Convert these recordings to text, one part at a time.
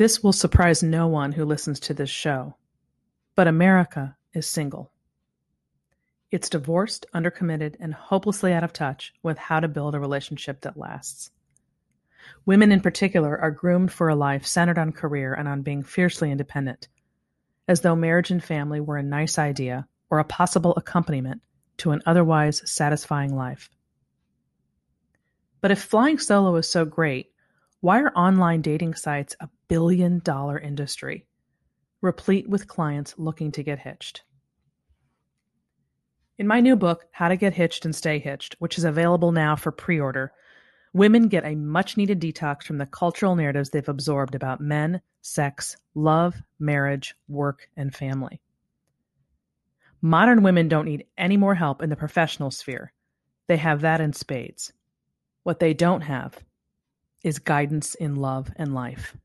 This will surprise no one who listens to this show, but America is single. It's divorced, undercommitted, and hopelessly out of touch with how to build a relationship that lasts. Women in particular are groomed for a life centered on career and on being fiercely independent, as though marriage and family were a nice idea or a possible accompaniment to an otherwise satisfying life. But if flying solo is so great, why are online dating sites a billion dollar industry, replete with clients looking to get hitched? In my new book, How to Get Hitched and Stay Hitched, which is available now for pre order, women get a much needed detox from the cultural narratives they've absorbed about men, sex, love, marriage, work, and family. Modern women don't need any more help in the professional sphere. They have that in spades. What they don't have is guidance in love and life.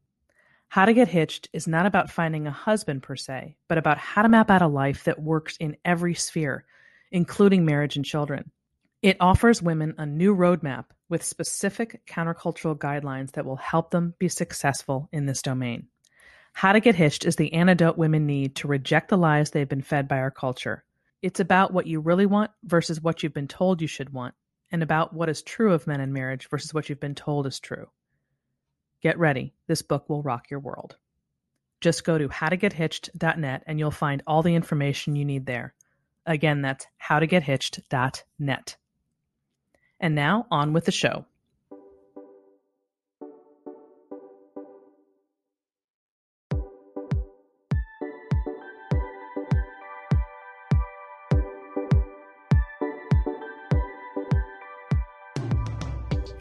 How to Get Hitched is not about finding a husband per se, but about how to map out a life that works in every sphere, including marriage and children. It offers women a new roadmap with specific countercultural guidelines that will help them be successful in this domain. How to Get Hitched is the antidote women need to reject the lies they've been fed by our culture. It's about what you really want versus what you've been told you should want, and about what is true of men in marriage versus what you've been told is true. Get ready, this book will rock your world. Just go to howtogethitched.net and you'll find all the information you need there. Again, that's howtogethitched.net. And now, on with the show.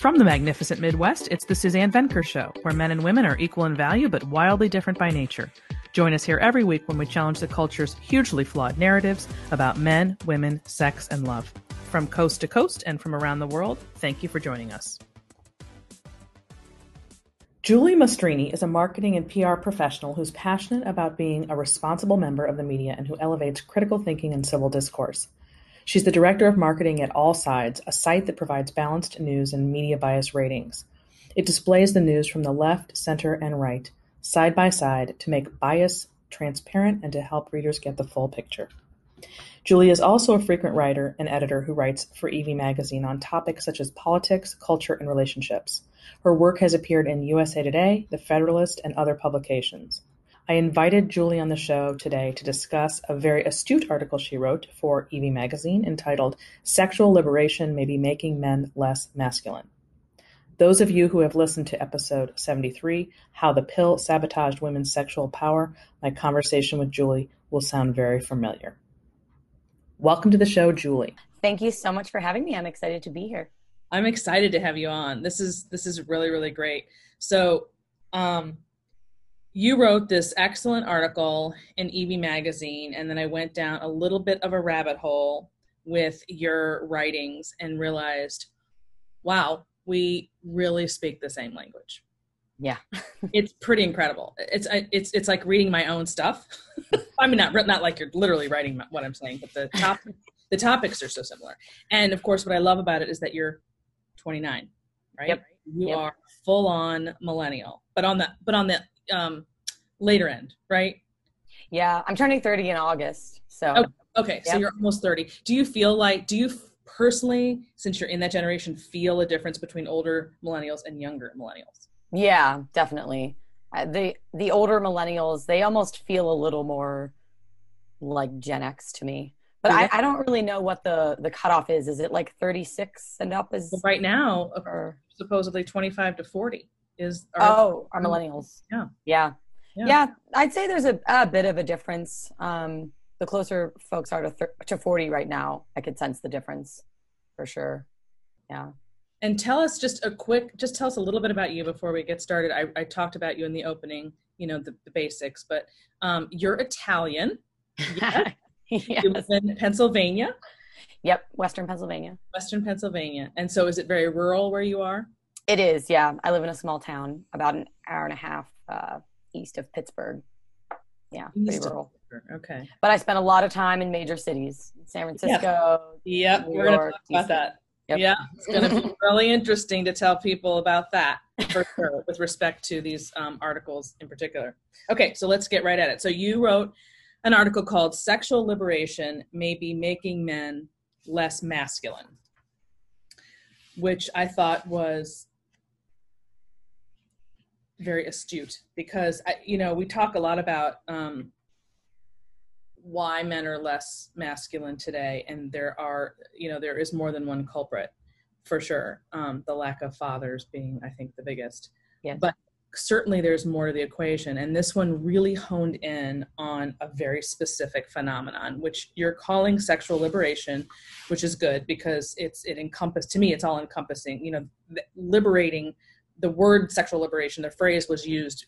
From the magnificent Midwest, it's the Suzanne Venker Show, where men and women are equal in value but wildly different by nature. Join us here every week when we challenge the culture's hugely flawed narratives about men, women, sex, and love. From coast to coast and from around the world, thank you for joining us. Julie Mastrine is a marketing and PR professional who's passionate about being a responsible member of the media and who elevates critical thinking and civil discourse. She's the director of marketing at AllSides, a site that provides balanced news and media bias ratings. It displays the news from the left, center, and right, side by side, to make bias transparent and to help readers get the full picture. Julie is also a frequent writer and editor who writes for Evie Magazine on topics such as politics, culture, and relationships. Her work has appeared in USA Today, The Federalist, and other publications. I invited Julie on the show today to discuss a very astute article she wrote for Evie Magazine entitled Sexual Liberation May Be Making Men Less Masculine. Those of you who have listened to episode 73, How the Pill Sabotaged Women's Sexual Power, my conversation with Julie will sound very familiar. Welcome to the show, Julie. Thank you so much for having me. I'm excited to be here. I'm excited to have you on. This is this is really really great. So, um, you wrote this excellent article in Evie magazine, and then I went down a little bit of a rabbit hole with your writings and realized, wow, we really speak the same language. Yeah, it's pretty incredible. It's it's it's like reading my own stuff. I mean, not not like you're literally writing what I'm saying, but the top the topics are so similar. And of course, what I love about it is that you're 29, right? Yep. You yep. are full on millennial, but on the but on the um, later end, right? Yeah, I'm turning 30 in August. So okay, okay. So you're almost 30. Do you feel like do you personally, since you're in that generation, feel a difference between older millennials and younger millennials? Yeah, definitely. Uh, the the older millennials, they almost feel a little more like Gen X to me. But I, I, don't really know what the the cutoff is. Is it like 36 and up? Is right now or, supposedly 25 to 40 is our, oh our millennials. Yeah, yeah, yeah. yeah I'd say there's a, a bit of a difference. Um, the closer folks are to thir- to 40 right now, I could sense the difference for sure. Yeah. And tell us just a quick, just tell us a little bit about you before we get started. I, I talked about you in the opening, you know, the, the basics, but um, you're Italian. Yeah. yes. You live in Pennsylvania. Yep, Western Pennsylvania. Western Pennsylvania. And so is it very rural where you are? It is, yeah. I live in a small town, about an hour and a half uh, east of Pittsburgh. Yeah, east pretty rural. Okay. But I spent a lot of time in major cities, San Francisco. Yeah, yep. we're going to talk about that. Yep. Yeah, it's going to be really interesting to tell people about that for sure, with respect to these um, articles in particular. Okay, so let's get right at it. So you wrote an article called "Sexual Liberation May Be Making Men Less Masculine," which I thought was very astute because I, you know we talk a lot about um, why men are less masculine today and there are you know there is more than one culprit for sure um, the lack of fathers being i think the biggest yes. but certainly there's more to the equation and this one really honed in on a very specific phenomenon which you're calling sexual liberation which is good because it's it encompassed to me it's all encompassing you know liberating the word sexual liberation the phrase was used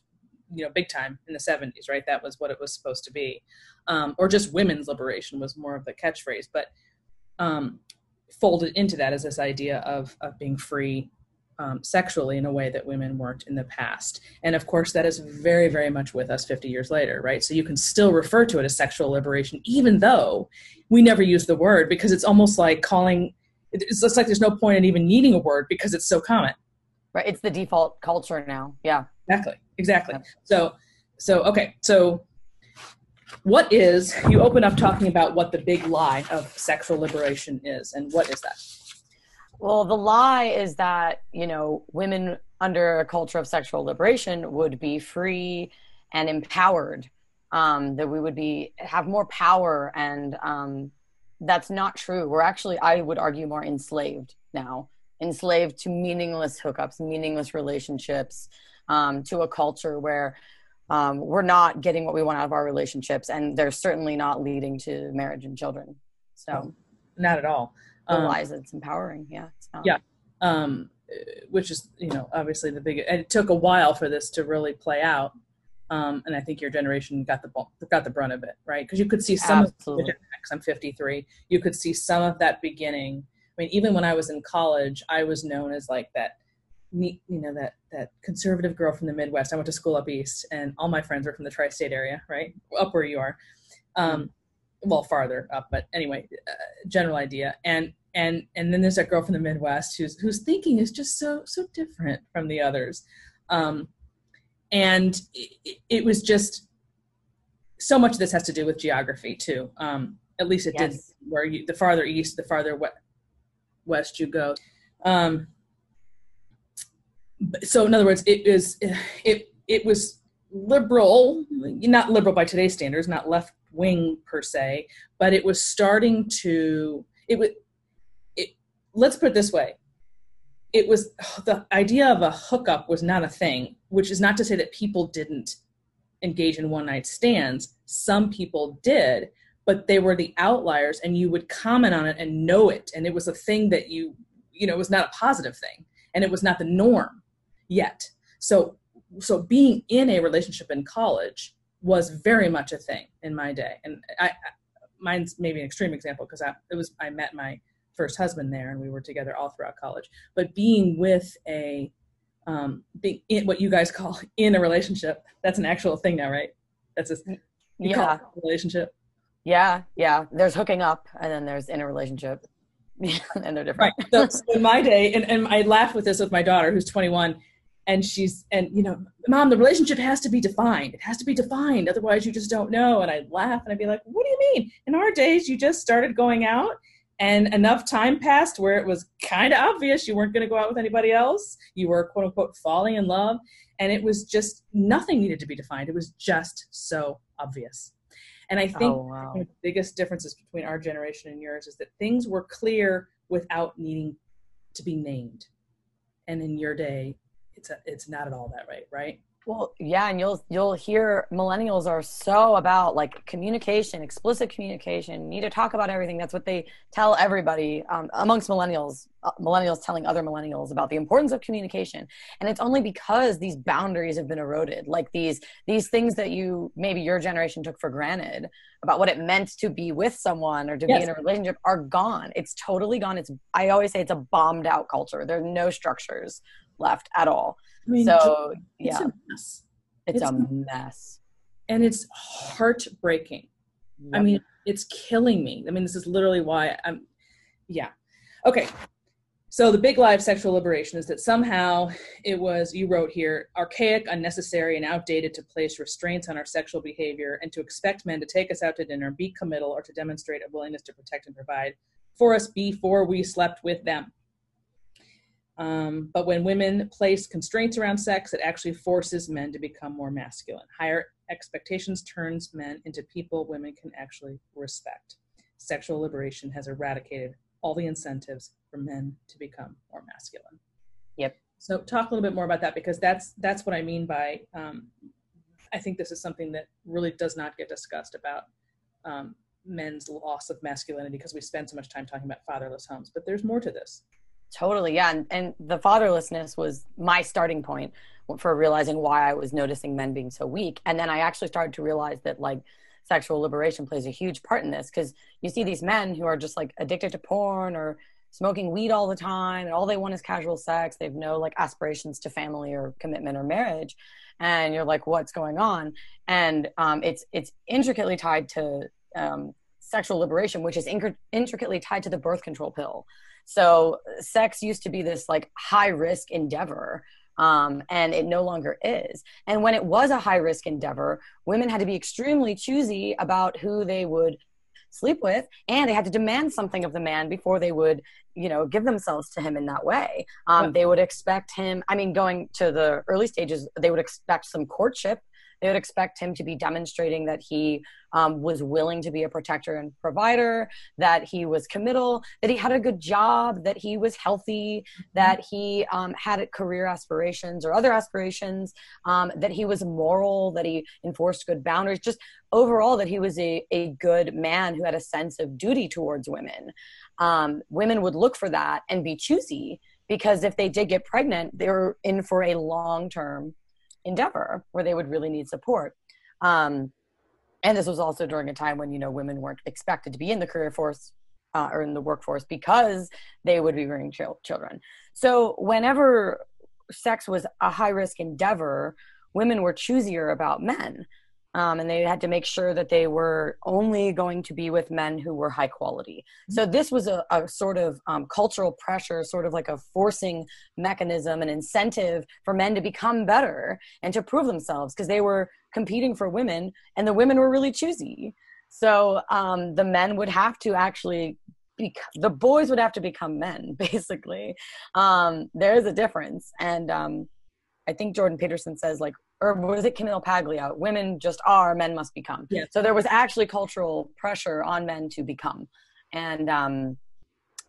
you know big time in the 70s right? That was what it was supposed to be. Um, or just women's liberation was more of the catchphrase but um, folded into that is this idea of of being free um, sexually in a way that women weren't in the past. And of course that is very very much with us 50 years later right? So you can still refer to it as sexual liberation even though we never use the word because it's almost like calling it's just like there's no point in even needing a word because it's so common right it's the default culture now yeah. Exactly exactly. So so okay so what is you open up talking about what the big lie of sexual liberation is and what is that? Well the lie is that you know women under a culture of sexual liberation would be free and empowered um, that we would be have more power and um, that's not true. We're actually i would argue more enslaved now enslaved to meaningless hookups meaningless relationships um, to a culture where um, we're not getting what we want out of our relationships and they're certainly not leading to marriage and children so not at all um, otherwise it's empowering yeah it's yeah um, which is you know obviously the big and it took a while for this to really play out um, and I think your generation got the got the brunt of it, right? Because you could see some Absolutely. of I'm 53. You could see some of that beginning. I mean, even when I was in college, I was known as like that you know that that conservative girl from the midwest. I went to school up east and all my friends were from the tri-state area right? Up where you are. Um well farther up but anyway uh, general idea. And and and then there's that girl from the midwest who's whose thinking is just so so different from the others. Um and it, it was just so much of this has to do with geography too. Um at least it yes. did where you the farther east the farther west you go. Um so in other words it is it it was liberal not liberal by today's standards not left wing per se but it was starting to it was it let's put it this way. It was the idea of a hookup was not a thing which is not to say that people didn't engage in one night stands. Some people did but they were the outliers and you would comment on it and know it and it was a thing that you you know it was not a positive thing and it was not the norm yet. So so being in a relationship in college was very much a thing in my day. And I, I mine's maybe an extreme example because I it was I met my first husband there and we were together all throughout college. But being with a um, being in what you guys call in a relationship, that's an actual thing now, right? That's a yeah relationship. Yeah, yeah. There's hooking up and then there's in a relationship. and they're different. Right. So, so in my day, and, and I laugh with this with my daughter who's 21 and she's and you know mom the relationship has to be defined it has to be defined otherwise you just don't know and i'd laugh and i'd be like what do you mean in our days you just started going out and enough time passed where it was kind of obvious you weren't going to go out with anybody else you were quote unquote falling in love and it was just nothing needed to be defined it was just so obvious and i think oh, wow. the biggest differences between our generation and yours is that things were clear without needing to be named and in your day it's a, it's not at all that way, right? Well, yeah, and you'll you'll hear millennials are so about like communication, explicit communication. Need to talk about everything. That's what they tell everybody um, amongst millennials. Uh, millennials telling other millennials about the importance of communication, and it's only because these boundaries have been eroded. Like these these things that you maybe your generation took for granted about what it meant to be with someone or to yes. be in a relationship are gone. It's totally gone. It's I always say it's a bombed out culture. There are no structures left at all. I mean, so it's yeah, a mess. It's, it's a mess, and it's heartbreaking. Yep. I mean, it's killing me. I mean, this is literally why I'm. Yeah. Okay. So the big lie of sexual liberation is that somehow it was, you wrote here, archaic, unnecessary, and outdated to place restraints on our sexual behavior and to expect men to take us out to dinner, be committal, or to demonstrate a willingness to protect and provide for us before we slept with them. Um, but when women place constraints around sex, it actually forces men to become more masculine. Higher expectations turns men into people women can actually respect. Sexual liberation has eradicated all the incentives for men to become more masculine. Yep. So talk a little bit more about that because that's that's what I mean by um, I think this is something that really does not get discussed about um, men's loss of masculinity because we spend so much time talking about fatherless homes. But there's more to this. Totally, yeah, and, and the fatherlessness was my starting point for realizing why I was noticing men being so weak, and then I actually started to realize that like sexual liberation plays a huge part in this because you see these men who are just like addicted to porn or smoking weed all the time and all they want is casual sex they've no like aspirations to family or commitment or marriage and you're like what's going on? And um, it's it's intricately tied to um, sexual liberation which is intricately tied to the birth control pill so sex used to be this like high risk endeavor um, and it no longer is. And when it was a high risk endeavor, women had to be extremely choosy about who they would sleep with and they had to demand something of the man before they would you know give themselves to him in that way um, they would expect him i mean going to the early stages they would expect some courtship they would expect him to be demonstrating that he um, was willing to be a protector and provider, that he was committal, that he had a good job, that he was healthy, mm-hmm. that he um, had career aspirations or other aspirations, um, that he was moral, that he enforced good boundaries, just overall that he was a, a good man who had a sense of duty towards women. Um, women would look for that and be choosy because if they did get pregnant, they were in for a long term endeavor where they would really need support. Um, and this was also during a time when you know women weren't expected to be in the career force uh, or in the workforce because they would be rearing ch- children. So whenever sex was a high risk endeavor, women were choosier about men um, and they had to make sure that they were only going to be with men who were high quality. So this was a, a sort of um, cultural pressure, sort of like a forcing mechanism, an incentive for men to become better and to prove themselves because they were competing for women, and the women were really choosy. So um, the men would have to actually the boys would have to become men basically um, there is a difference and um, i think jordan peterson says like or was it Camille Paglia? Women just are, men must become. Yes. So there was actually cultural pressure on men to become. And um,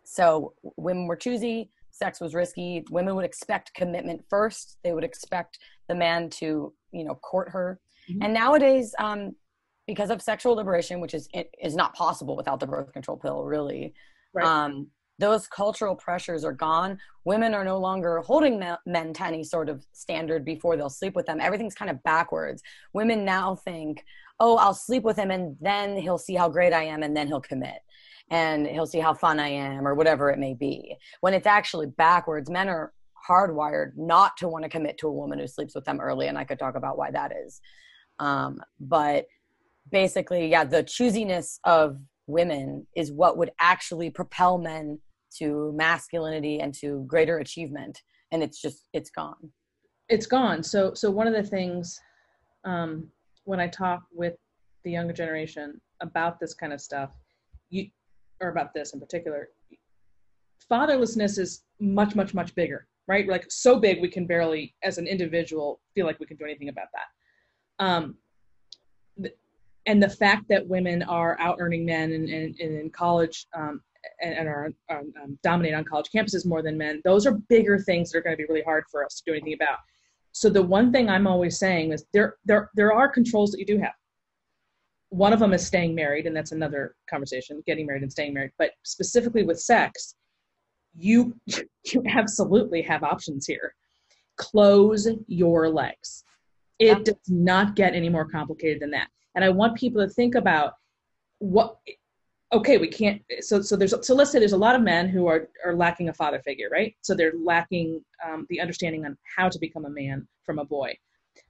so women were choosy, sex was risky. Women would expect commitment first. They would expect the man to, you know, court her. Mm-hmm. And nowadays, um, because of sexual liberation, which is is not possible without the birth control pill, really. Right. Um, those cultural pressures are gone. Women are no longer holding men to any sort of standard before they'll sleep with them. Everything's kind of backwards. Women now think, oh, I'll sleep with him and then he'll see how great I am and then he'll commit and he'll see how fun I am or whatever it may be. When it's actually backwards, men are hardwired not to want to commit to a woman who sleeps with them early. And I could talk about why that is. Um, but basically, yeah, the choosiness of women is what would actually propel men to masculinity and to greater achievement and it's just it's gone. It's gone. So so one of the things um when i talk with the younger generation about this kind of stuff you or about this in particular fatherlessness is much much much bigger right? Like so big we can barely as an individual feel like we can do anything about that. Um and the fact that women are out earning men and, in college um, and, and are um, um, dominate on college campuses more than men, those are bigger things that are going to be really hard for us to do anything about. So the one thing I'm always saying is there there there are controls that you do have. One of them is staying married, and that's another conversation, getting married and staying married. But specifically with sex, you you absolutely have options here. Close your legs. It does not get any more complicated than that. And I want people to think about what okay we can't so so there's so let's say there's a lot of men who are are lacking a father figure right so they're lacking um, the understanding on how to become a man from a boy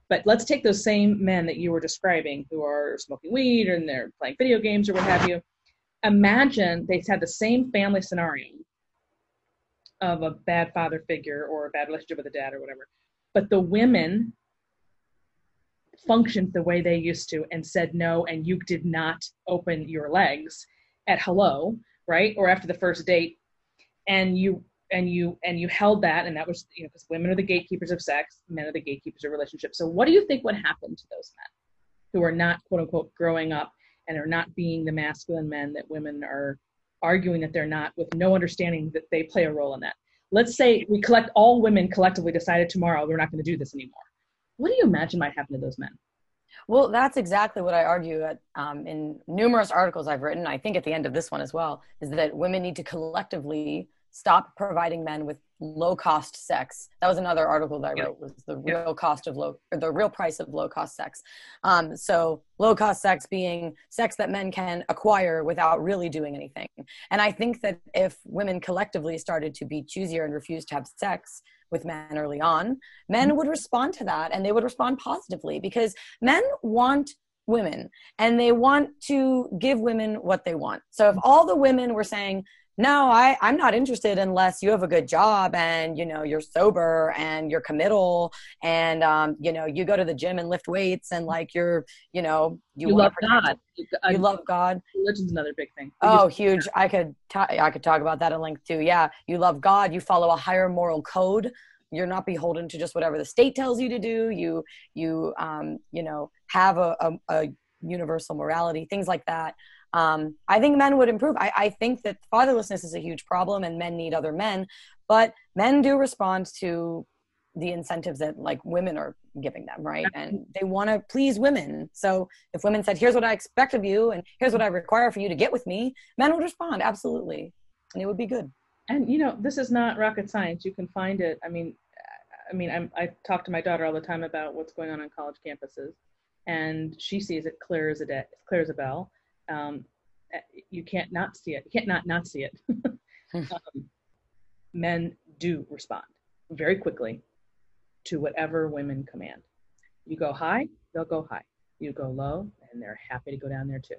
but let's take those same men that you were describing who are smoking weed and they're playing video games or what have you imagine they had the same family scenario of a bad father figure or a bad relationship with a dad or whatever. But the women functioned the way they used to and said no, and you did not open your legs at hello, right? Or after the first date, and you and you and you held that, and that was you know because women are the gatekeepers of sex, men are the gatekeepers of relationships. So what do you think would happen to those men who are not quote unquote growing up and are not being the masculine men that women are arguing that they're not with no understanding that they play a role in that? Let's say we collect all women collectively decided tomorrow we're not going to do this anymore. What do you imagine might happen to those men? Well, that's exactly what I argue at, um, in numerous articles I've written. I think at the end of this one as well is that women need to collectively stop providing men with low cost sex. That was another article that I wrote was the real cost of low or the real price of low cost sex. Um, so low cost sex being sex that men can acquire without really doing anything. And I think that if women collectively started to be choosier and refuse to have sex with men early on, men mm-hmm. would respond to that and they would respond positively because men want women and they want to give women what they want. So if all the women were saying, no i i'm not interested unless you have a good job and you know you're sober and you're committal and um, you know you go to the gym and lift weights and like you're you know you, you love god. You, you love god. religion's another big thing. Oh huge. I could ta- i could talk about that at length too. Yeah you love god. You follow a higher moral code. You're not beholden to just whatever the state tells you to do. You you um you know have a, a, a universal morality things like that um, I think men would improve. I, I think that fatherlessness is a huge problem and men need other men, but men do respond to the incentives that like women are giving them, right? And they want to please women. So if women said, here's what I expect of you and here's what I require for you to get with me, men would respond, absolutely. And it would be good. And you know, this is not rocket science. You can find it. I mean, I mean, I'm, I talk to my daughter all the time about what's going on on college campuses, and she sees it clear as a day, clear as a bell um, you can't not see it. You can't not not see it. um, men do respond very quickly to whatever women command. You go high, they'll go high. You go low, and they're happy to go down there too.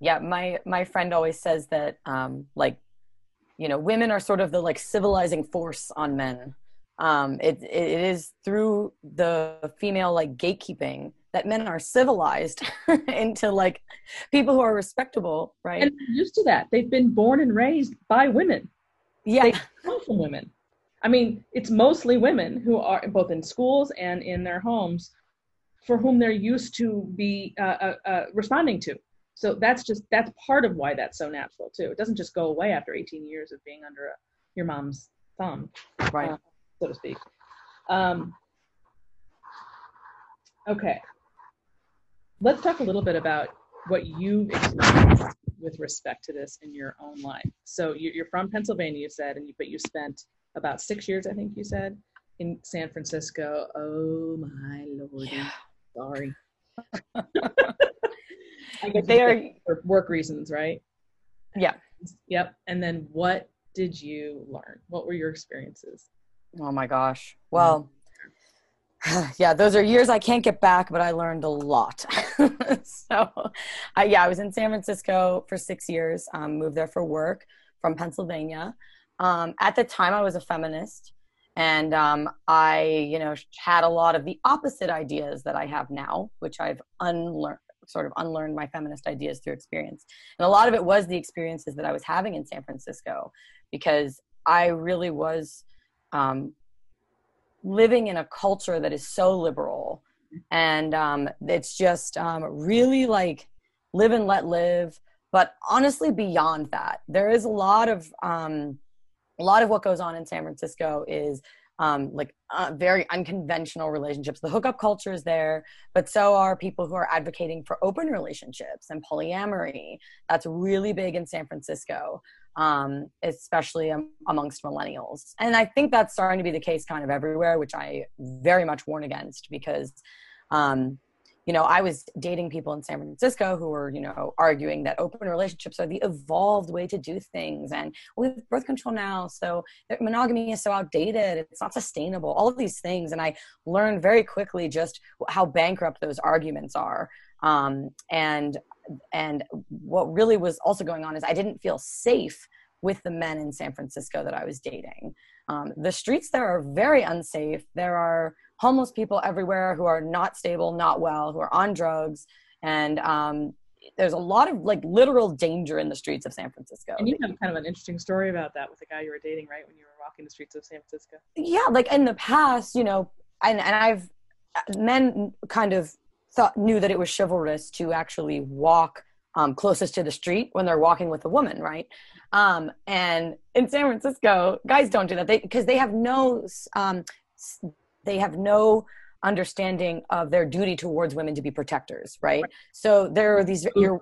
Yeah, my my friend always says that um, like you know women are sort of the like civilizing force on men. Um, it it is through the female like gatekeeping that men are civilized into like people who are respectable, right? And used to that. They've been born and raised by women. Yeah. They come from women. I mean, it's mostly women who are both in schools and in their homes for whom they're used to be uh, uh, uh, responding to. So that's just that's part of why that's so natural too. It doesn't just go away after 18 years of being under a, your mom's thumb, right, uh, so to speak. Um, okay, let's talk a little bit about what you've experienced with respect to this in your own life. So you're from Pennsylvania, you said, and you, but you spent about six years, I think you said, in San Francisco. Oh my lord! Yeah. Sorry. I guess they are for work reasons, right? Yeah. Yep. And then what did you learn? What were your experiences? Oh my gosh. Well, yeah, those are years I can't get back, but I learned a lot. so, uh, yeah, I was in San Francisco for six years, um, moved there for work from Pennsylvania. Um, at the time, I was a feminist, and um, I, you know, had a lot of the opposite ideas that I have now, which I've unlearned, sort of unlearned my feminist ideas through experience. And a lot of it was the experiences that I was having in San Francisco, because I really was um, living in a culture that is so liberal. And um, it's just um, really like live and let live. But honestly beyond that there is a lot of um, a lot of what goes on in san francisco is um, like uh, very unconventional relationships. The hookup culture is there but so are people who are advocating for open relationships and polyamory. That's really big in san francisco um, especially amongst millennials. And I think that's starting to be the case kind of everywhere, which I very much warn against because, um, you know, I was dating people in San Francisco who were, you know, arguing that open relationships are the evolved way to do things. And we have birth control now, so monogamy is so outdated, it's not sustainable, all of these things. And I learned very quickly just how bankrupt those arguments are. Um, and and what really was also going on is I didn't feel safe with the men in San Francisco that I was dating. Um, the streets there are very unsafe. There are homeless people everywhere who are not stable, not well, who are on drugs, and um, there's a lot of like literal danger in the streets of San Francisco. And you have kind of an interesting story about that with the guy you were dating, right? When you were walking the streets of San Francisco. Yeah, like in the past, you know, and and I've men kind of thought knew that it was chivalrous to actually walk um, closest to the street when they're walking with a woman, right? Um, and in San Francisco, guys don't do that because they, they, have no um, they have no understanding of their duty towards women to be protectors, right? right. So there are these. You're,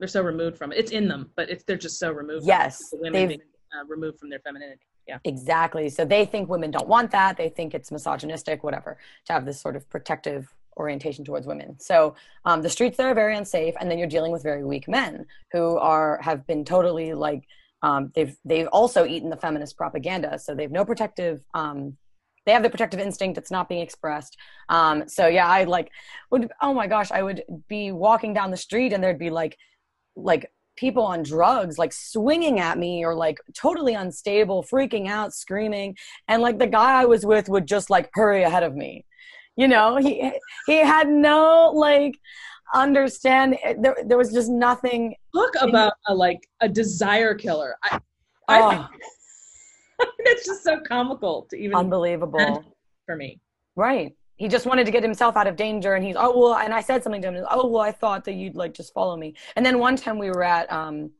they're so removed from it. It's in them, but it's they're just so removed. Yes, the women being, uh, removed from their femininity. Yeah, exactly. So they think women don't want that. They think it's misogynistic, whatever, to have this sort of protective orientation towards women. So um, the streets there are very unsafe, and then you're dealing with very weak men who are have been totally like um, they've they've also eaten the feminist propaganda, so they've no protective. Um, they have the protective instinct that's not being expressed. Um, so yeah, I like would oh my gosh, I would be walking down the street and there'd be like like people on drugs like swinging at me or like totally unstable freaking out screaming and like the guy i was with would just like hurry ahead of me you know he he had no like understand there, there was just nothing talk about a like a desire killer. I i oh. it's just so comical to even unbelievable. for me. Right. He just wanted to get himself out of danger and he's oh well and i said something to him oh well i thought that you'd like just follow me. And then one time we were at um,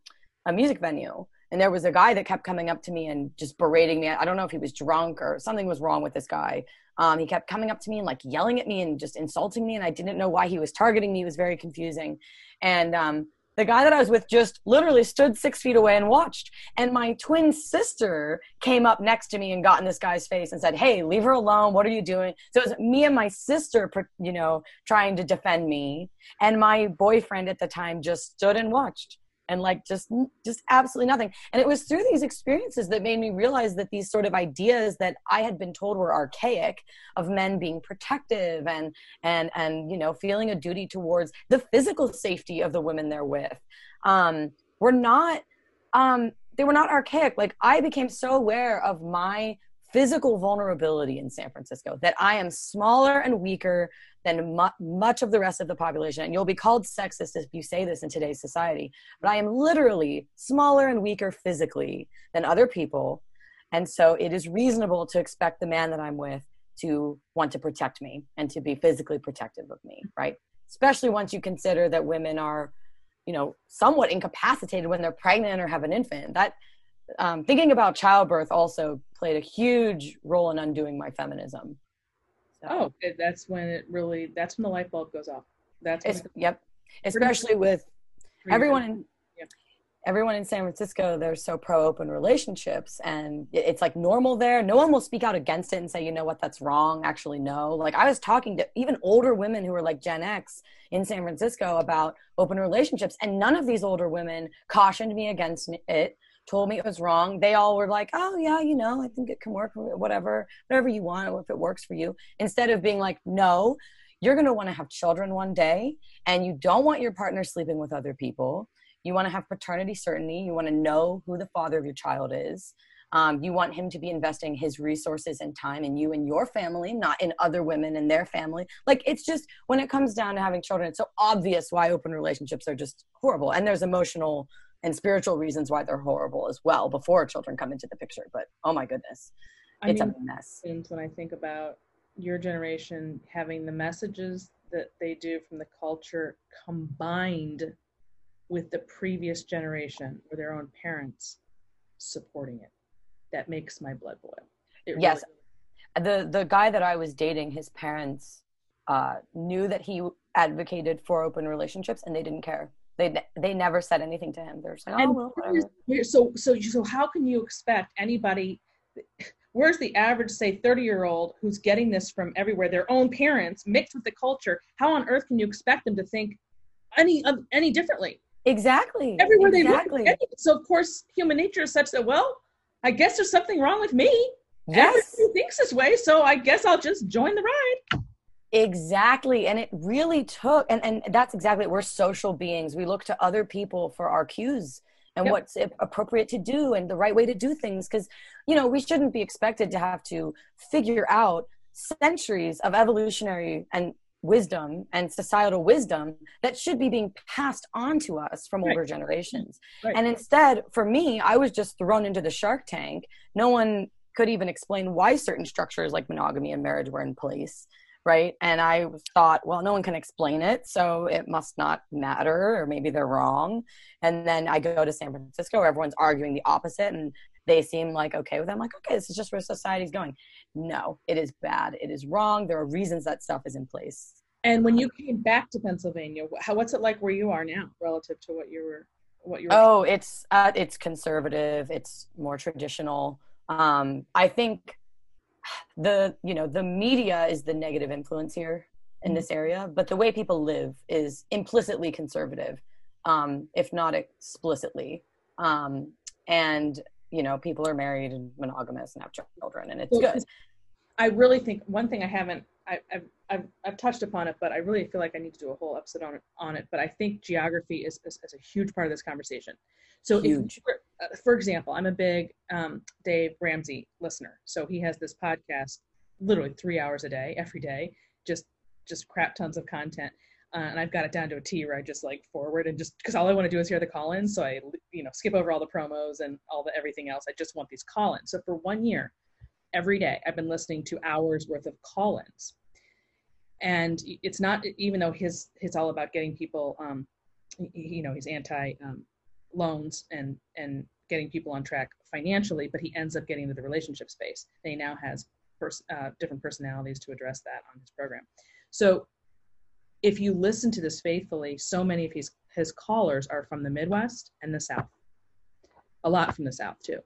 a music venue and there was a guy that kept coming up to me and just berating me. I don't know if he was drunk or something was wrong with this guy um, he kept coming up to me and like yelling at me and just insulting me and i didn't know why he was targeting me it was very confusing and um, the guy that I was with just literally stood six feet away and watched. And my twin sister came up next to me and got in this guy's face and said, Hey, leave her alone. What are you doing? So it was me and my sister, you know, trying to defend me. And my boyfriend at the time just stood and watched and like just just absolutely nothing. And it was through these experiences that made me realize that these sort of ideas that i had been told were archaic of men being protective and and and you know feeling a duty towards the physical safety of the women they're with um were not um they were not archaic. Like i became so aware of my physical vulnerability in San Francisco, that I am smaller and weaker than mu- much of the rest of the population. And you'll be called sexist if you say this in today's society, but I am literally smaller and weaker physically than other people. And so it is reasonable to expect the man that I'm with to want to protect me and to be physically protective of me, right? Especially once you consider that women are, you know, somewhat incapacitated when they're pregnant or have an infant. That um, thinking about childbirth also played a huge role in undoing my feminism. Oh. So, oh, that's when it really, that's when the light bulb goes off. That's it, yep. Especially with everyone in, everyone in San Francisco, they're so pro open relationships and it's like normal there. No one will speak out against it and say, you know what, that's wrong. Actually, no. Like I was talking to even older women who were like Gen X in San Francisco about open relationships and none of these older women cautioned me against it told me it was wrong, they all were like, oh, yeah, you know, I think it can work, whatever, whatever you want, if it works for you. Instead of being like, no, you're going to want to have children one day, and you don't want your partner sleeping with other people. You want to have paternity certainty. You want to know who the father of your child is. Um, you want him to be investing his resources and time in you and your family, not in other women and their family. Like it's just when it comes down to having children, it's so obvious why open relationships are just horrible. And there's emotional and spiritual reasons why they're horrible as well before children come into the picture. But oh my goodness, it's I mean, a mess. When I think about your generation having the messages that they do from the culture combined with the previous generation or their own parents supporting it, that makes my blood boil. It yes. Really- the the guy that I was dating, his parents uh, knew that he advocated for open relationships and they didn't care they they never said anything to him. They're just like, oh, well, whatever. So so so how can you expect anybody? Where's the average, say, 30 year old who's getting this from everywhere, their own parents mixed with the culture? How on earth can you expect them to think any um, any differently? Exactly. Everywhere exactly. they look. So of course, human nature is such that well, I guess there's something wrong with me. Yes. Everybody thinks this way, so I guess I'll just join the ride. Exactly. And it really took, and, and that's exactly, we're social beings. We look to other people for our cues and yep. what's appropriate to do and the right way to do things because you know we shouldn't be expected to have to figure out centuries of evolutionary and wisdom and societal wisdom that should be being passed on to us from older generations. Right. And instead, for me, I was just thrown into the shark tank. No one could even explain why certain structures like monogamy and marriage were in place. Right. And I thought, well, no one can explain it. So it must not matter, or maybe they're wrong. And then I go to San Francisco, where everyone's arguing the opposite. And they seem like okay with it. I'm like, okay, this is just where society's going. No, it is bad. It is wrong. There are reasons that stuff is in place. And when you came back to Pennsylvania, how what's it like where you are now relative to what you were what you were Oh, it's uh, it's conservative. It's more traditional. Um, I think the you know the media is the negative influence here in mm-hmm. this area, but the way people live is implicitly conservative, um, if not explicitly. Um, and you know people are married and monogamous and have children and it's good i really think one thing i haven't I, have I've, I've touched upon it but i really feel like i need to do a whole episode on it on it but i think geography is, is, is a huge part of this conversation so huge. if uh, for example i'm a big um, dave ramsey listener so he has this podcast literally three hours a day every day just just crap tons of content uh, and I've got it down to a T where I just like forward and just because all I want to do is hear the call-ins, so I you know skip over all the promos and all the everything else. I just want these call-ins. So for one year, every day I've been listening to hours worth of call-ins, and it's not even though his it's all about getting people, um, you know, he's anti um, loans and and getting people on track financially, but he ends up getting into the relationship space. he now has pers- uh, different personalities to address that on his program. So if you listen to this faithfully, so many of his, his callers are from the Midwest and the South, a lot from the South too.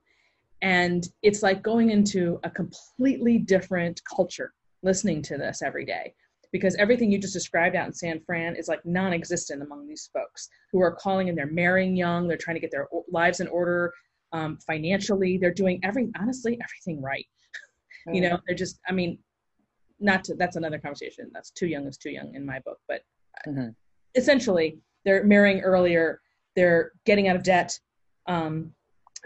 And it's like going into a completely different culture listening to this every day because everything you just described out in San Fran is like non existent among these folks who are calling and they're marrying young, they're trying to get their lives in order um, financially, they're doing every, honestly, everything right. you know, they're just, I mean, not to that's another conversation. That's too young is too young in my book. But mm-hmm. essentially they're marrying earlier. They're getting out of debt. Um,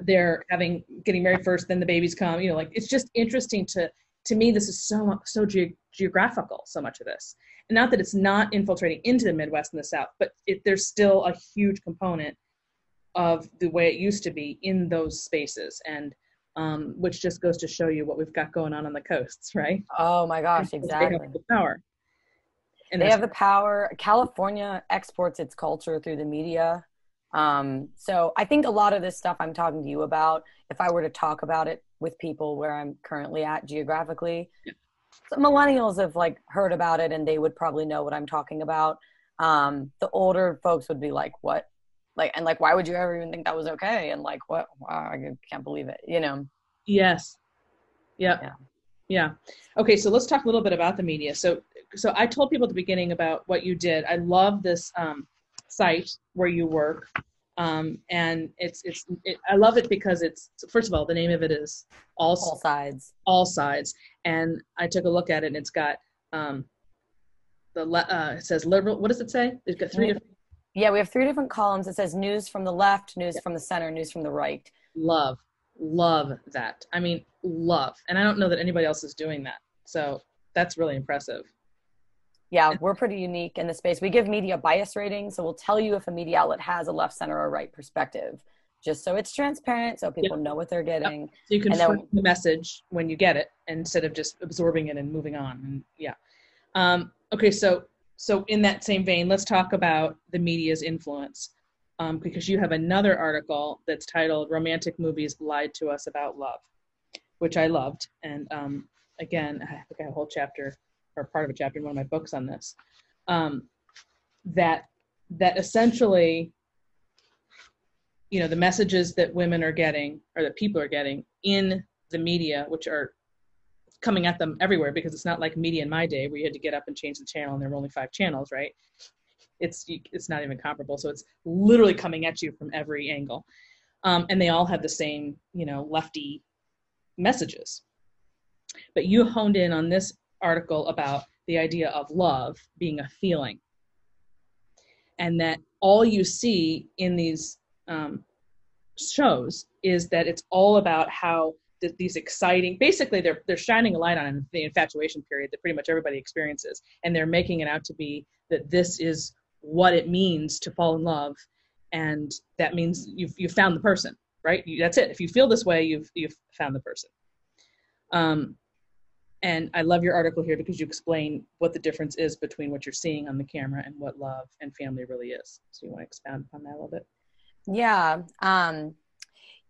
they're having getting married first then the babies come. You know like it's just interesting to to me this is so so ge- geographical so much of this and not that it's not infiltrating into the midwest and the south but it, there's still a huge component of the way it used to be in those spaces and um, which just goes to show you what we've got going on on the coasts, right? Oh my gosh, exactly. They have the power. And they have the power. California exports its culture through the media. Um, so I think a lot of this stuff I'm talking to you about, if I were to talk about it with people where I'm currently at geographically, yeah. Millennials have like heard about it and they would probably know what I'm talking about. Um, the older folks would be like, "What? like and like why would you ever even think that was okay? And like what? Wow, i can't believe it you know? Yes. Yeah. yeah. Yeah. Okay so let's talk a little bit about the media. So so i told people at the beginning about what you did. I love this um, site where you work um, and it's it's it, i love it because it's first of all the name of it is all, all sides all sides and i took a look at it and it's got um, the uh, it says liberal what does it say it's got three different yeah, we have three different columns. It says news from the left, news from the center, news from the right. Love, love that. I mean, love. And I don't know that anybody else is doing that. So that's really impressive. Yeah, we're pretty unique in the space. We give media bias ratings, so we'll tell you if a media outlet has a left, center, or right perspective, just so it's transparent, so people know what they're getting. So you can then, the message when you get it instead of just absorbing it and moving on. And yeah. Um, okay, so so in that same vein let's talk about the media's influence um, because you have another article that's titled romantic movies lied to us about love which i loved and um, again i think i have a whole chapter or part of a chapter in one of my books on this um, that that essentially you know the messages that women are getting or that people are getting in the media which are coming at them everywhere because it's not like media in my day where you had to get up and change the channel and there were only five channels, right? It's it's not even comparable. So it's literally coming at you from every angle, um, and they all have the same you know lefty messages. But you honed in on this article about the idea of love being a feeling, and that all you see in these um, shows is that it's all about how th- these exciting basically they're they're shining a light on the infatuation period that pretty much everybody experiences. And they're making it out to be that this is what it means to fall in love. And that means you've you've found the person right? You, that's it. If you feel this way you've you've found the person. Um, and I love your article here because you explain what the difference is between what you're seeing on the camera and what love and family really is. So you want to expound upon that a little bit? Yeah. Um,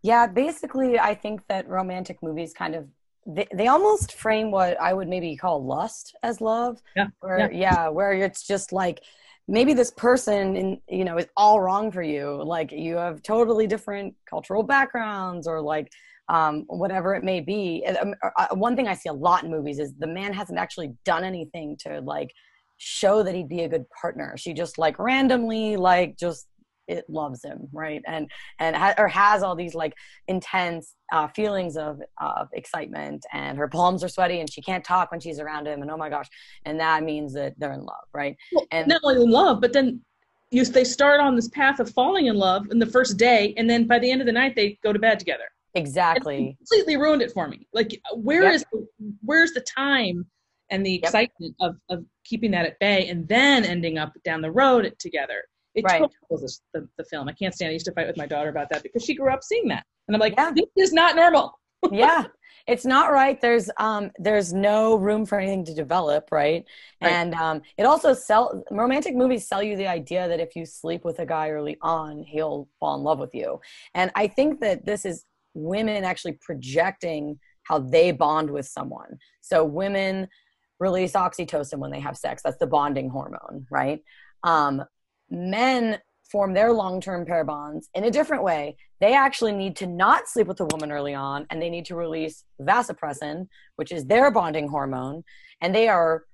yeah, basically, I think that romantic movies kind of they, they almost frame what I would maybe call lust as love. Yeah. Where, yeah. yeah, where it's just like maybe this person in you know is all wrong for you. Like you have totally different cultural backgrounds or like um, whatever it may be. Um, uh, one thing I see a lot in movies is the man hasn't actually done anything to like show that he'd be a good partner. She just like randomly like just it loves him right and and ha- or has all these like intense uh, feelings of of excitement and her palms are sweaty and she can't talk when she's around him and oh my gosh and that means that they're in love right well, and not only in love but then you they start on this path of falling in love in the first day and then by the end of the night they go to bed together exactly completely ruined it for me like where yep. is where's the time and the excitement yep. of of keeping that at bay and then ending up down the road together it right. totally the, the film i can't stand it. i used to fight with my daughter about that because she grew up seeing that and i'm like yeah. this is not normal yeah it's not right there's um there's no room for anything to develop right, right. and um it also sell romantic movies sell you the idea that if you sleep with a guy early on he'll fall in love with you and i think that this is women actually projecting how they bond with someone. So women release oxytocin when they have sex. That's the bonding hormone, right? Um, men form their long-term pair bonds in a different way. They actually need to not sleep with a woman early on, and they need to release vasopressin, which is their bonding hormone, and they are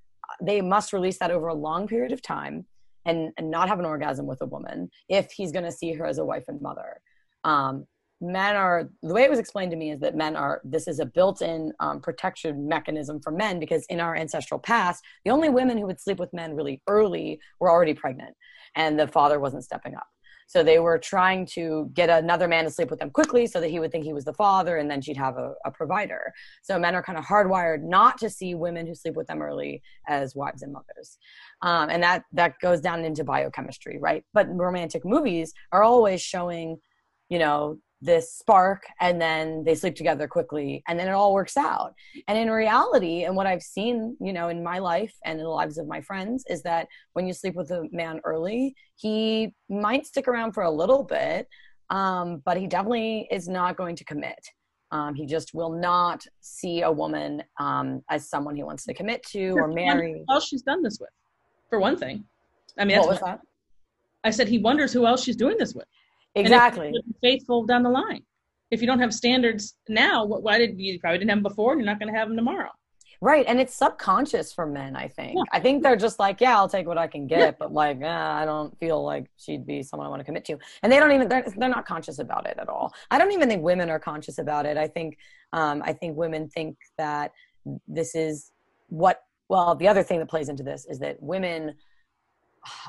they must release that over a long period of time and, and not have an orgasm with a woman if he's going to see her as a wife and mother. Um, men are the way it was explained to me is that men are this is a built-in um, protection mechanism for men because in our ancestral past the only women who would sleep with men really early were already pregnant and the father wasn't stepping up. So they were trying to get another man to sleep with them quickly so that he would think he was the father and then she'd have a, a provider. So men are kind of hardwired not to see women who sleep with them early as wives and mothers. Um, and that that goes down into biochemistry right? But romantic movies are always showing you know this spark and then they sleep together quickly and then it all works out. And in reality and what i've seen you know in my life and in the lives of my friends is that when you sleep with a man early he might stick around for a little bit um, but he definitely is not going to commit. Um, he just will not see a woman um, as someone he wants to commit to or marry. who else she's done this with for one thing. I mean what was that? I said he wonders who else she's doing this with Exactly. faithful down the line. If you don't have standards now, why did you probably didn't have them before? And you're not going to have them tomorrow. Right, and it's subconscious for men. I think. Yeah. I think they're just like, yeah, I'll take what I can get, yeah. but like, eh, I don't feel like she'd be someone I want to commit to. And they don't even they're, they're not conscious about it at all. I don't even think women are conscious about it. I think um, I think women think that this is what. Well, the other thing that plays into this is that women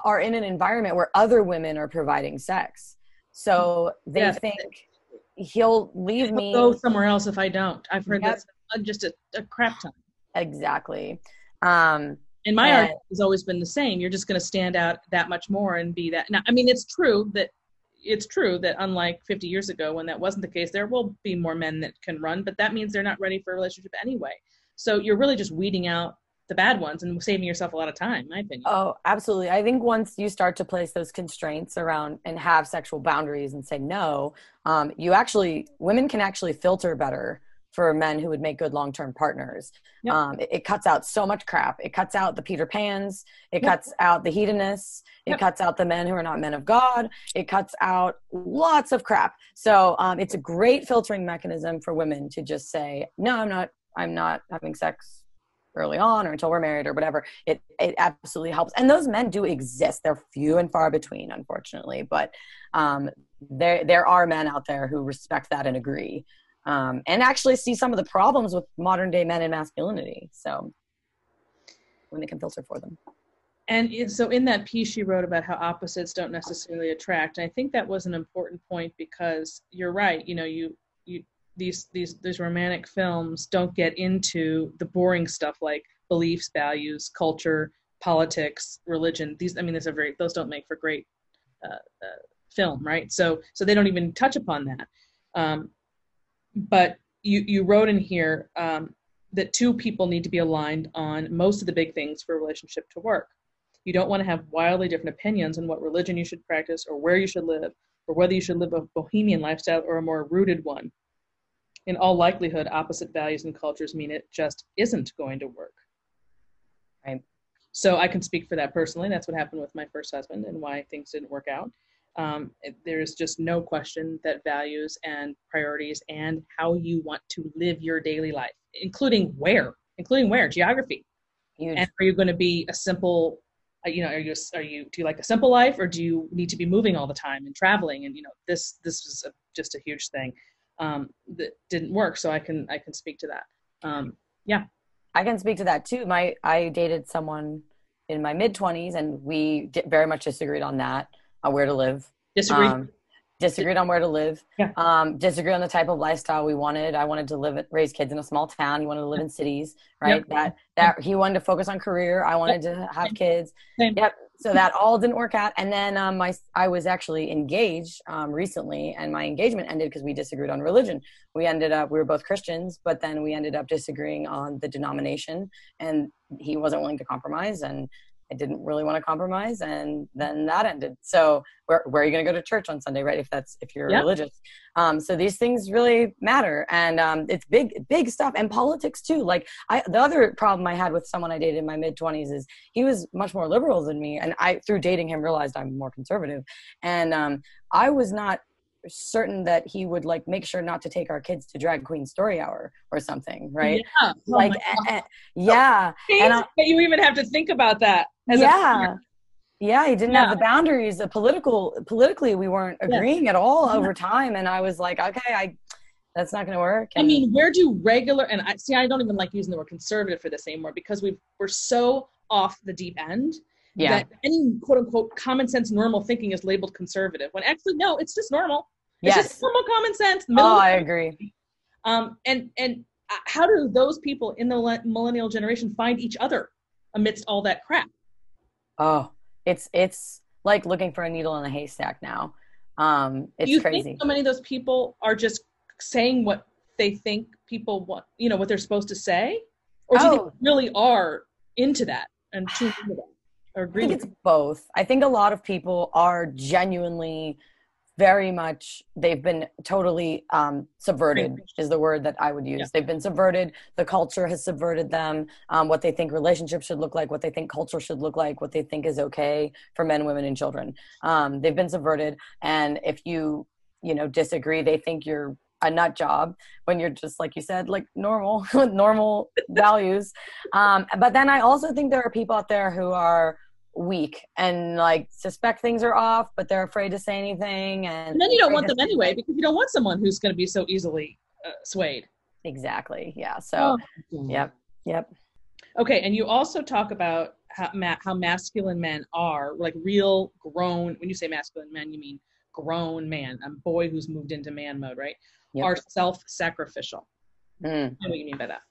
are in an environment where other women are providing sex so they yeah. think he'll leave me go somewhere else if I don't. I've heard yep. that's just a, a, crap ton. Exactly. Um, and my and, argument has always been the same. You're just going to stand out that much more and be that. Now, I mean, it's true that it's true that unlike 50 years ago when that wasn't the case, there will be more men that can run, but that means they're not ready for a relationship anyway. So you're really just weeding out the bad ones and saving yourself a lot of time, my opinion. Oh, absolutely. I think once you start to place those constraints around and have sexual boundaries and say no, um, you actually, women can actually filter better for men who would make good long-term partners. Yep. Um, it, it, cuts out so much crap. It cuts out the Peter Pans. It yep. cuts out the hedonists. It yep. cuts out the men who are not men of God. It cuts out lots of crap. So um, it's a great filtering mechanism for women to just say, no, I'm not. I'm not having sex early on or until we're married or whatever it it absolutely helps. And those men do exist. They're few and far between unfortunately. But um, there there are men out there who respect that and agree um, and actually see some of the problems with modern day men and masculinity. So when they can filter for them. And so in that piece she wrote about how opposites don't necessarily attract and i think that was an important point because you're right. You know you these these these romantic films don't get into the boring stuff like beliefs values culture politics religion. These i mean these are very those don't make for great uh, uh, film right? So so they don't even touch upon that. Um, but you you wrote in here um, that two people need to be aligned on most of the big things for a relationship to work. You don't want to have wildly different opinions on what religion you should practice or where you should live or whether you should live a bohemian lifestyle or a more rooted one. In all likelihood, opposite values and cultures mean it just isn't going to work. Right. So I can speak for that personally. That's what happened with my first husband and why things didn't work out. Um, there's just no question that values and priorities and how you want to live your daily life, including where, including where, geography. Huge. And are you going to be a simple uh, you know are you are you do you like a simple life or do you need to be moving all the time and traveling and you know this this was a, just a huge thing um, that didn't work so i can i can speak to that. Um, yeah. I can speak to that too. My i dated someone in my mid 20s and we very much disagreed on that on where to live. Disagreed? Um, disagreed on where to live. Yeah. um disagreed on the type of lifestyle we wanted. I wanted to live raise kids in a small town. He wanted to live in cities right? Yep. that that he wanted to focus on career. I wanted yep. to have kids. Same. yep so that all didn't work out. And then um my i was actually engaged um recently and my engagement ended because we disagreed on religion. We ended up we were both christians but then we ended up disagreeing on the denomination and he wasn't willing to compromise and I didn't really want to compromise, and then that ended. So where, where are you going to go to church on Sunday, right? If that's if you're yep. religious. Um, so these things really matter, and um, it's big big stuff, and politics too. Like I, the other problem I had with someone I dated in my mid twenties is he was much more liberal than me, and I through dating him realized I'm more conservative, and um, I was not certain that he would like make sure not to take our kids to drag queen story hour or something right yeah. Oh like oh yeah and I, you even have to think about that yeah yeah he didn't yeah. have the boundaries the political politically we weren't agreeing yeah. at all over time and i was like okay i that's not going to work i mean where do regular and i see i don't even like using the word conservative for this anymore because we we're so off the deep end yeah. that any quote unquote common sense normal thinking is labeled conservative when actually no it's just normal it's yes. just normal common sense oh i agree um and and uh, how do those people in the millennial generation find each other amidst all that crap oh it's it's like looking for a needle in a haystack now um it's do you crazy think so many of those people are just saying what they think people want you know what they're supposed to say or do oh. you think oh. really are into that and tuned into that I think it's both. I think a lot of people are genuinely very much they've been totally um, subverted is the word that i would use. Yeah. they've been subverted. The culture has subverted them um, what they think relationships should look like what they think culture should look like what they think is okay for men women and children. Um, they've been subverted and if you you know disagree they think you're a nut job when you're just like you said like normal with normal values. Um, but then i also think there are people out there who are weak and like suspect things are off, but they're afraid to say anything. And, and then you don't want them anyway because you don't want someone who's going to be so easily uh, swayed. Exactly. Yeah. So, oh. yep. Yep. Okay. And you also talk about how, ma- how masculine men are, like real grown. When you say masculine men, you mean grown man, a boy who's moved into man mode, right? Yep. Are self sacrificial. Mm. What you mean by that?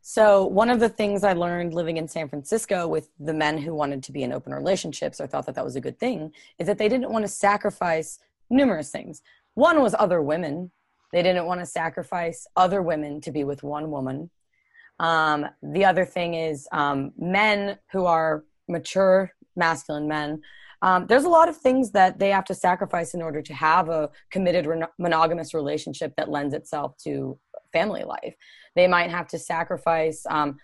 So, one of the things I learned living in San Francisco with the men who wanted to be in open relationships or thought that that was a good thing is that they didn't want to sacrifice numerous things. One was other women, they didn't want to sacrifice other women to be with one woman. Um, the other thing is um, men who are mature, masculine men. Um, there's a lot of things that they have to sacrifice in order to have a committed monogamous relationship that lends itself to family life. They might have to sacrifice, um,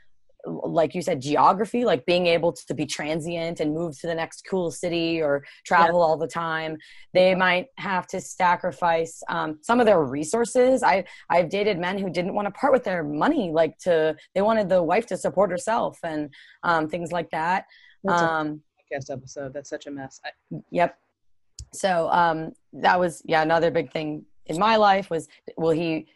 like you said, geography, like being able to be transient and move to the next cool city or travel yeah. all the time. They might have to sacrifice um, some of their resources. I I've dated men who didn't want to part with their money, like to they wanted the wife to support herself and um, things like that. That's um, podcast episode. That's such a mess. I- yep. So um, that was yeah another big thing in my life was will he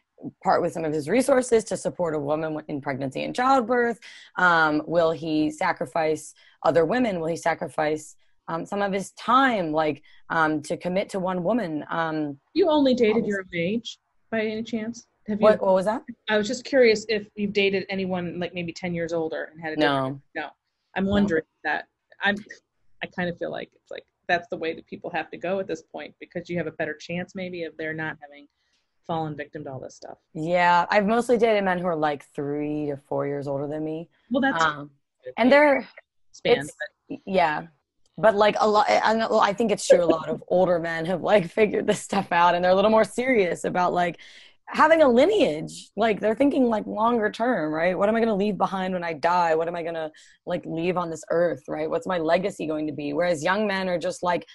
part with some of his resources to support a woman in pregnancy and childbirth? Um, will he sacrifice other women? Will he sacrifice um, some of his time, like um, to commit to one woman? Um, you only dated your own age, by any chance? Have you, what, what was that? I was just curious if you've dated anyone like maybe ten years older and had a no, no. I'm wondering no. that. I'm. I kind of feel like it's like that's the way that people have to go at this point because you have a better chance maybe of their not having fallen victim to all this stuff. Yeah, I've mostly dated men who are like three to four years older than me. Well, that's um, and they're span. Yeah, but like a lot I, think it's true a lot of older men have like figured this stuff out and they're a little more serious about like having a lineage like they're thinking like longer term right what am i going to leave behind when i die what am i going to like leave on this earth right what's my legacy going to be whereas young men are just like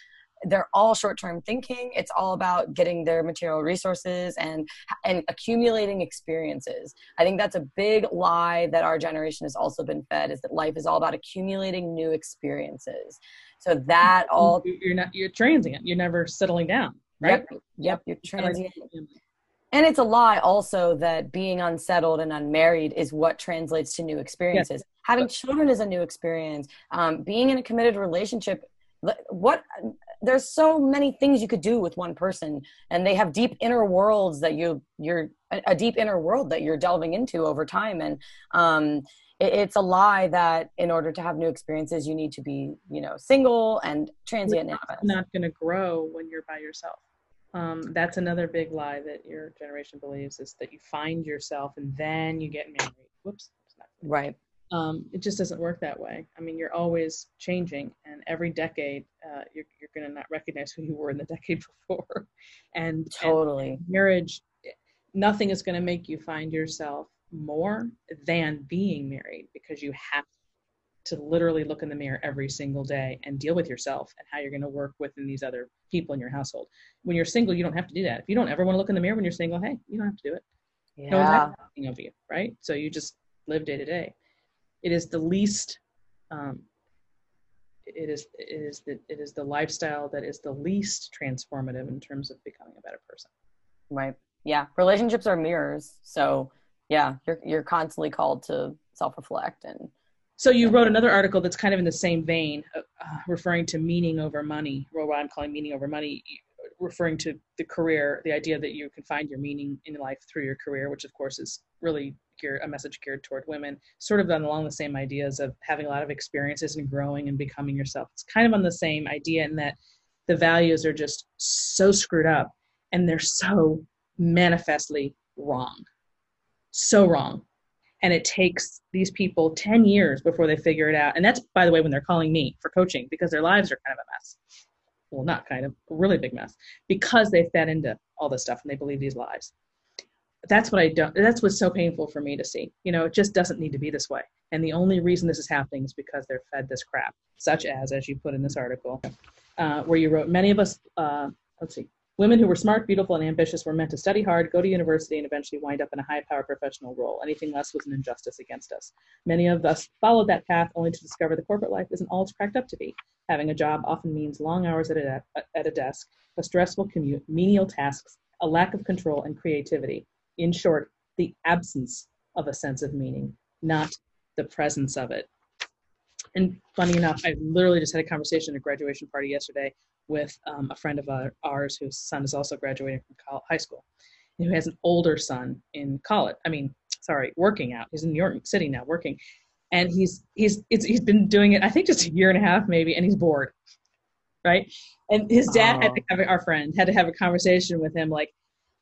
they're all short-term thinking. It's all about getting their material resources and and accumulating experiences. I think that's a big lie that our generation has also been fed is that life is all about accumulating new experiences. So that all you're not you're transient. You're never settling down right? Yep, yep you're transient. and it's a lie also that being unsettled and unmarried is what translates to new experiences. Yes. having children is a new experience. Um, being in a committed relationship what there's so many things you could do with one person and they have deep inner worlds that you you're a deep inner world that you're delving into over time. And um, it, it's a lie that in order to have new experiences you need to be you know single and transient you're not going to grow when you're by yourself. Um, that's another big lie that your generation believes is that you find yourself and then you get married. Whoops right um, it just doesn't work that way. I mean, you're always changing, and every decade, uh, you're, you're going to not recognize who you were in the decade before. and totally, and marriage, nothing is going to make you find yourself more than being married because you have to literally look in the mirror every single day and deal with yourself and how you're going to work within these other people in your household. When you're single, you don't have to do that. If you don't ever want to look in the mirror when you're single, hey, you don't have to do it. Yeah. No one's asking of you, right? So you just live day to day it is the least um, it is it is the it is the lifestyle that is the least transformative in terms of becoming a better person. Right. Yeah. Relationships are mirrors. So yeah you're you're constantly called to self-reflect and so you wrote another article that's kind of in the same vein uh, referring to meaning over money or what i'm calling meaning over money referring to the career the idea that you can find your meaning in life through your career which of course is really geared, a message geared toward women, sort of along the same ideas of having a lot of experiences and growing and becoming yourself. It's kind of on the same idea in that the values are just so screwed up and they're so manifestly wrong. So wrong. And it takes these people 10 years before they figure it out. And that's, by the way, when they're calling me for coaching because their lives are kind of a mess. Well, not kind of, a really big mess because they fed into all this stuff and they believe these lies that's what I don't, that's what's so painful for me to see. You know, it just doesn't need to be this way. And the only reason this is happening is because they're fed this crap, such as, as you put in this article, uh, where you wrote, many of us, uh, let's see, women who were smart, beautiful, and ambitious were meant to study hard, go to university, and eventually wind up in a high power professional role. Anything less was an injustice against us. Many of us followed that path only to discover the corporate life isn't all it's cracked up to be. Having a job often means long hours at a, at a desk, a stressful commute, menial tasks, a lack of control, and creativity in short, the absence of a sense of meaning, not the presence of it. And funny enough, I literally just had a conversation at a graduation party yesterday with um, a friend of ours whose son is also graduating from high school, and who has an older son in college. I mean, sorry, working out. He's in New York City now, working, and he's he's he's been doing it. I think just a year and a half maybe, and he's bored, right? And his dad oh. had to have our friend had to have a conversation with him, like,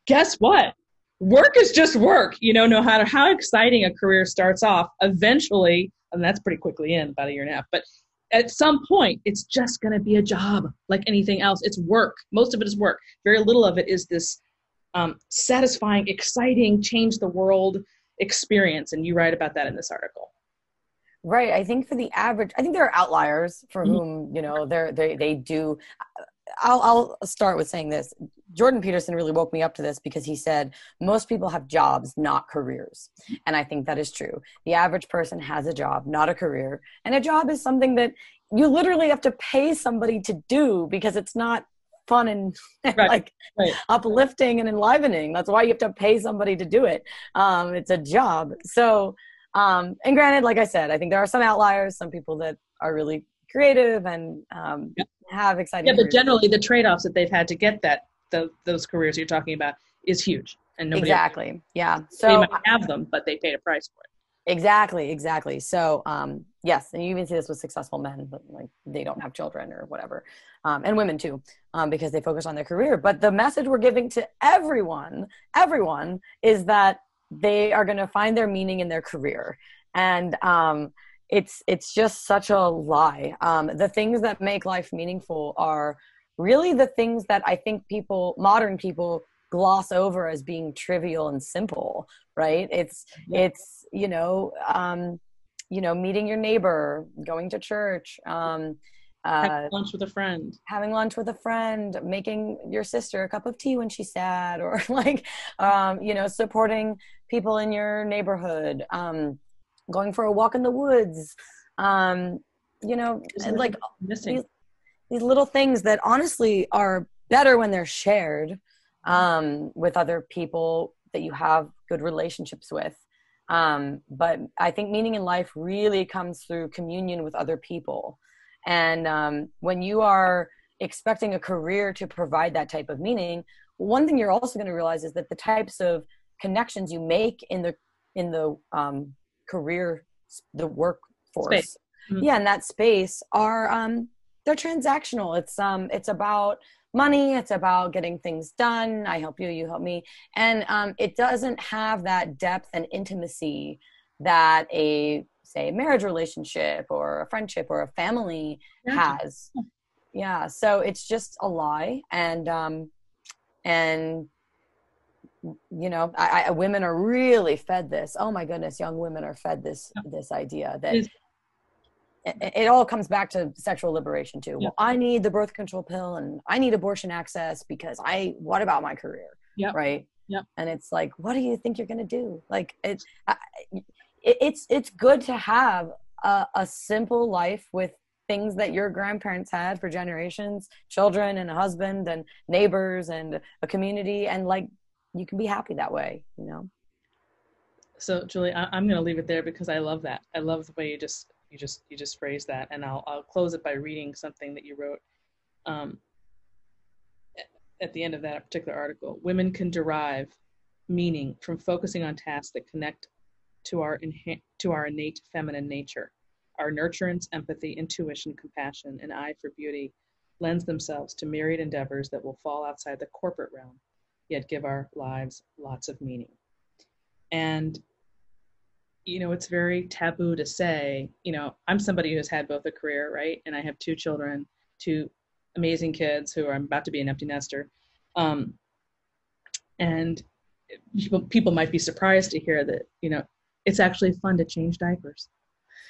guess what? Work is just work you know no matter how exciting a career starts off eventually and that's pretty quickly in about a year and a half but at some point it's just going to be a job like anything else. It's work. Most of it is work. Very little of it is this um, satisfying exciting change the world experience and you write about that in this article. Right. I think for the average i think there are outliers for mm-hmm. whom you know they're they, they do I'll, I'll start with saying this. Jordan Peterson really woke me up to this because he said most people have jobs, not careers. And I think that is true. The average person has a job, not a career. And a job is something that you literally have to pay somebody to do because it's not fun and, Right, like right. uplifting and enlivening. That's why you have to pay somebody to do it. Um, it's a job. So, um, and granted, like I said, I think there are some outliers, some people that are really creative and um, Yeah. have exciting. Yeah, but careers. generally the trade-offs that they've had to get that the, those careers you're talking about is huge, and nobody exactly, yeah. so they might have them, but they paid a price for it. Exactly, exactly. So, um, yes, and you even see this with successful men, but like they don't have children or whatever, um, and women too, um, because they focus on their career. But the message we're giving to everyone, everyone, is that they are going to find their meaning in their career, and um, it's it's just such a lie. Um, the things that make life meaningful are really the things that I think people, modern people, gloss over as being trivial and simple. Right? It's Yeah. it's you know um you know meeting your neighbor going to church um uh Have lunch with a friend. having lunch with a friend making your sister a cup of tea when she's sad or like um you know supporting people in your neighborhood um going for a walk in the woods um you know like missing. these little things that honestly are better when they're shared um, with other people that you have good relationships with. Um, but I think meaning in life really comes through communion with other people. And um, when you are expecting a career to provide that type of meaning, one thing you're also going to realize is that the types of connections you make in the in the um, career, the workforce. Mhm. yeah, in that space are um, they're transactional. It's um it's about money. It's about getting things done. I help you, you help me, and um, it doesn't have that depth and intimacy that a say marriage relationship or a friendship or a family Yeah. has. Yeah, so it's just a lie, and um, and you know, I, I, women are really fed this. Oh my goodness, young women are fed this this idea that it, it all comes back to sexual liberation too. Yeah. Well, I need the birth control pill and I need abortion access because I. What about my career? Yep. Right. Yep. And it's like, what do you think you're gonna do? Like it, I, it it's it's good to have a, a simple life with things that your grandparents had for generations, children and a husband and neighbors and a community, and like you can be happy that way. You know. So Julie, I, I'm going to leave it there because I love that. I love the way you just you just you just phrased that, and I'll I'll close it by reading something that you wrote um, at the end of that particular article. Women can derive meaning from focusing on tasks that connect to our inha- to our innate feminine nature. Our nurturance, empathy, intuition, compassion, and eye for beauty lends themselves to myriad endeavors that will fall outside the corporate realm, yet give our lives lots of meaning. And you know, it's very taboo to say, you know, I'm somebody who's had both a career, right? And I have two children, two amazing kids who are I'm about to be an empty nester. Um, and people, people might be surprised to hear that, you know, it's actually fun to change diapers.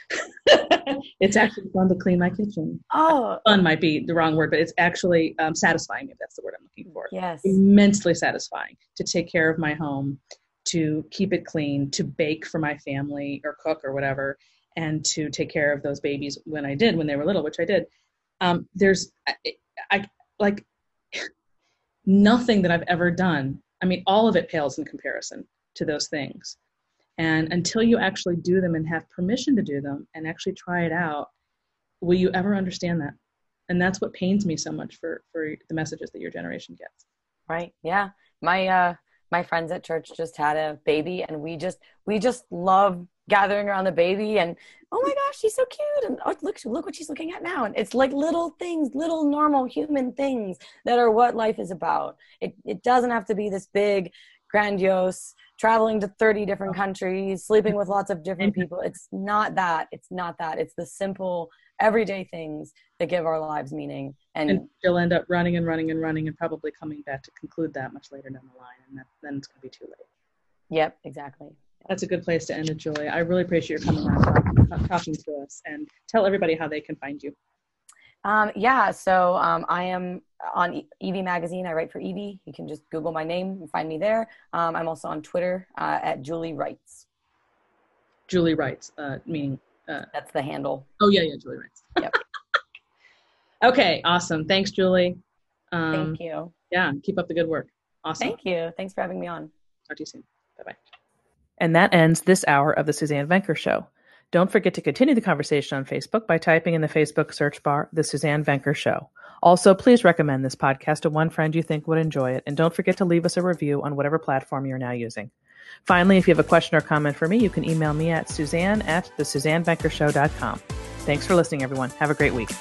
it's actually fun to clean my kitchen. Oh Fun might be the wrong word, but it's actually um, satisfying, if that's the word I'm looking for yes. immensely satisfying to take care of my home, to keep it clean, to bake for my family or cook or whatever, and to take care of those babies when I did, when they were little, which I did. Um, there's, I, I like nothing that I've ever done. I mean, all of it pales in comparison to those things. And until you actually do them and have permission to do them and actually try it out, will you ever understand that? And that's what pains me so much for for the messages that your generation gets. right. Yeah. My uh my friends at church just had a baby and we just we just love gathering around the baby and oh my gosh she's so cute. And oh, look look what she's looking at now. And it's like little things little normal human things that are what life is about. It it doesn't have to be this big grandiose traveling to 30 different countries sleeping with lots of different people. It's not that it's not that. It's the simple everyday things that give our lives meaning and, and she'll end up running and running and running and probably coming back to conclude that much later down the line and that, then it's going to be too late. Yep exactly. That's a good place to end it julie i really appreciate you coming on talking, talking to us and tell everybody how they can find you. Um, yeah, so um, I am on Evie Magazine. I write for Evie. You can just Google my name and find me there. Um, I'm also on Twitter uh, at Julie Writes. julie writes uh, meaning uh, That's the handle. oh yeah yeah julie writes Yep. okay awesome thanks julie Um, Thank you. Yeah, keep up the good work. Awesome. Thank you. Thanks for having me on. Talk to you soon. Bye bye. And that ends this hour of the Suzanne Venker Show. Don't forget to continue the conversation on Facebook by typing in the Facebook search bar The Suzanne Venker Show. Also, please recommend this podcast to one friend you think would enjoy it, and don't forget to leave us a review on whatever platform you're now using. Finally, if you have a question or comment for me, you can email me at suzanne at thesuzannevenkershow.com. Thanks for listening, everyone. Have a great week.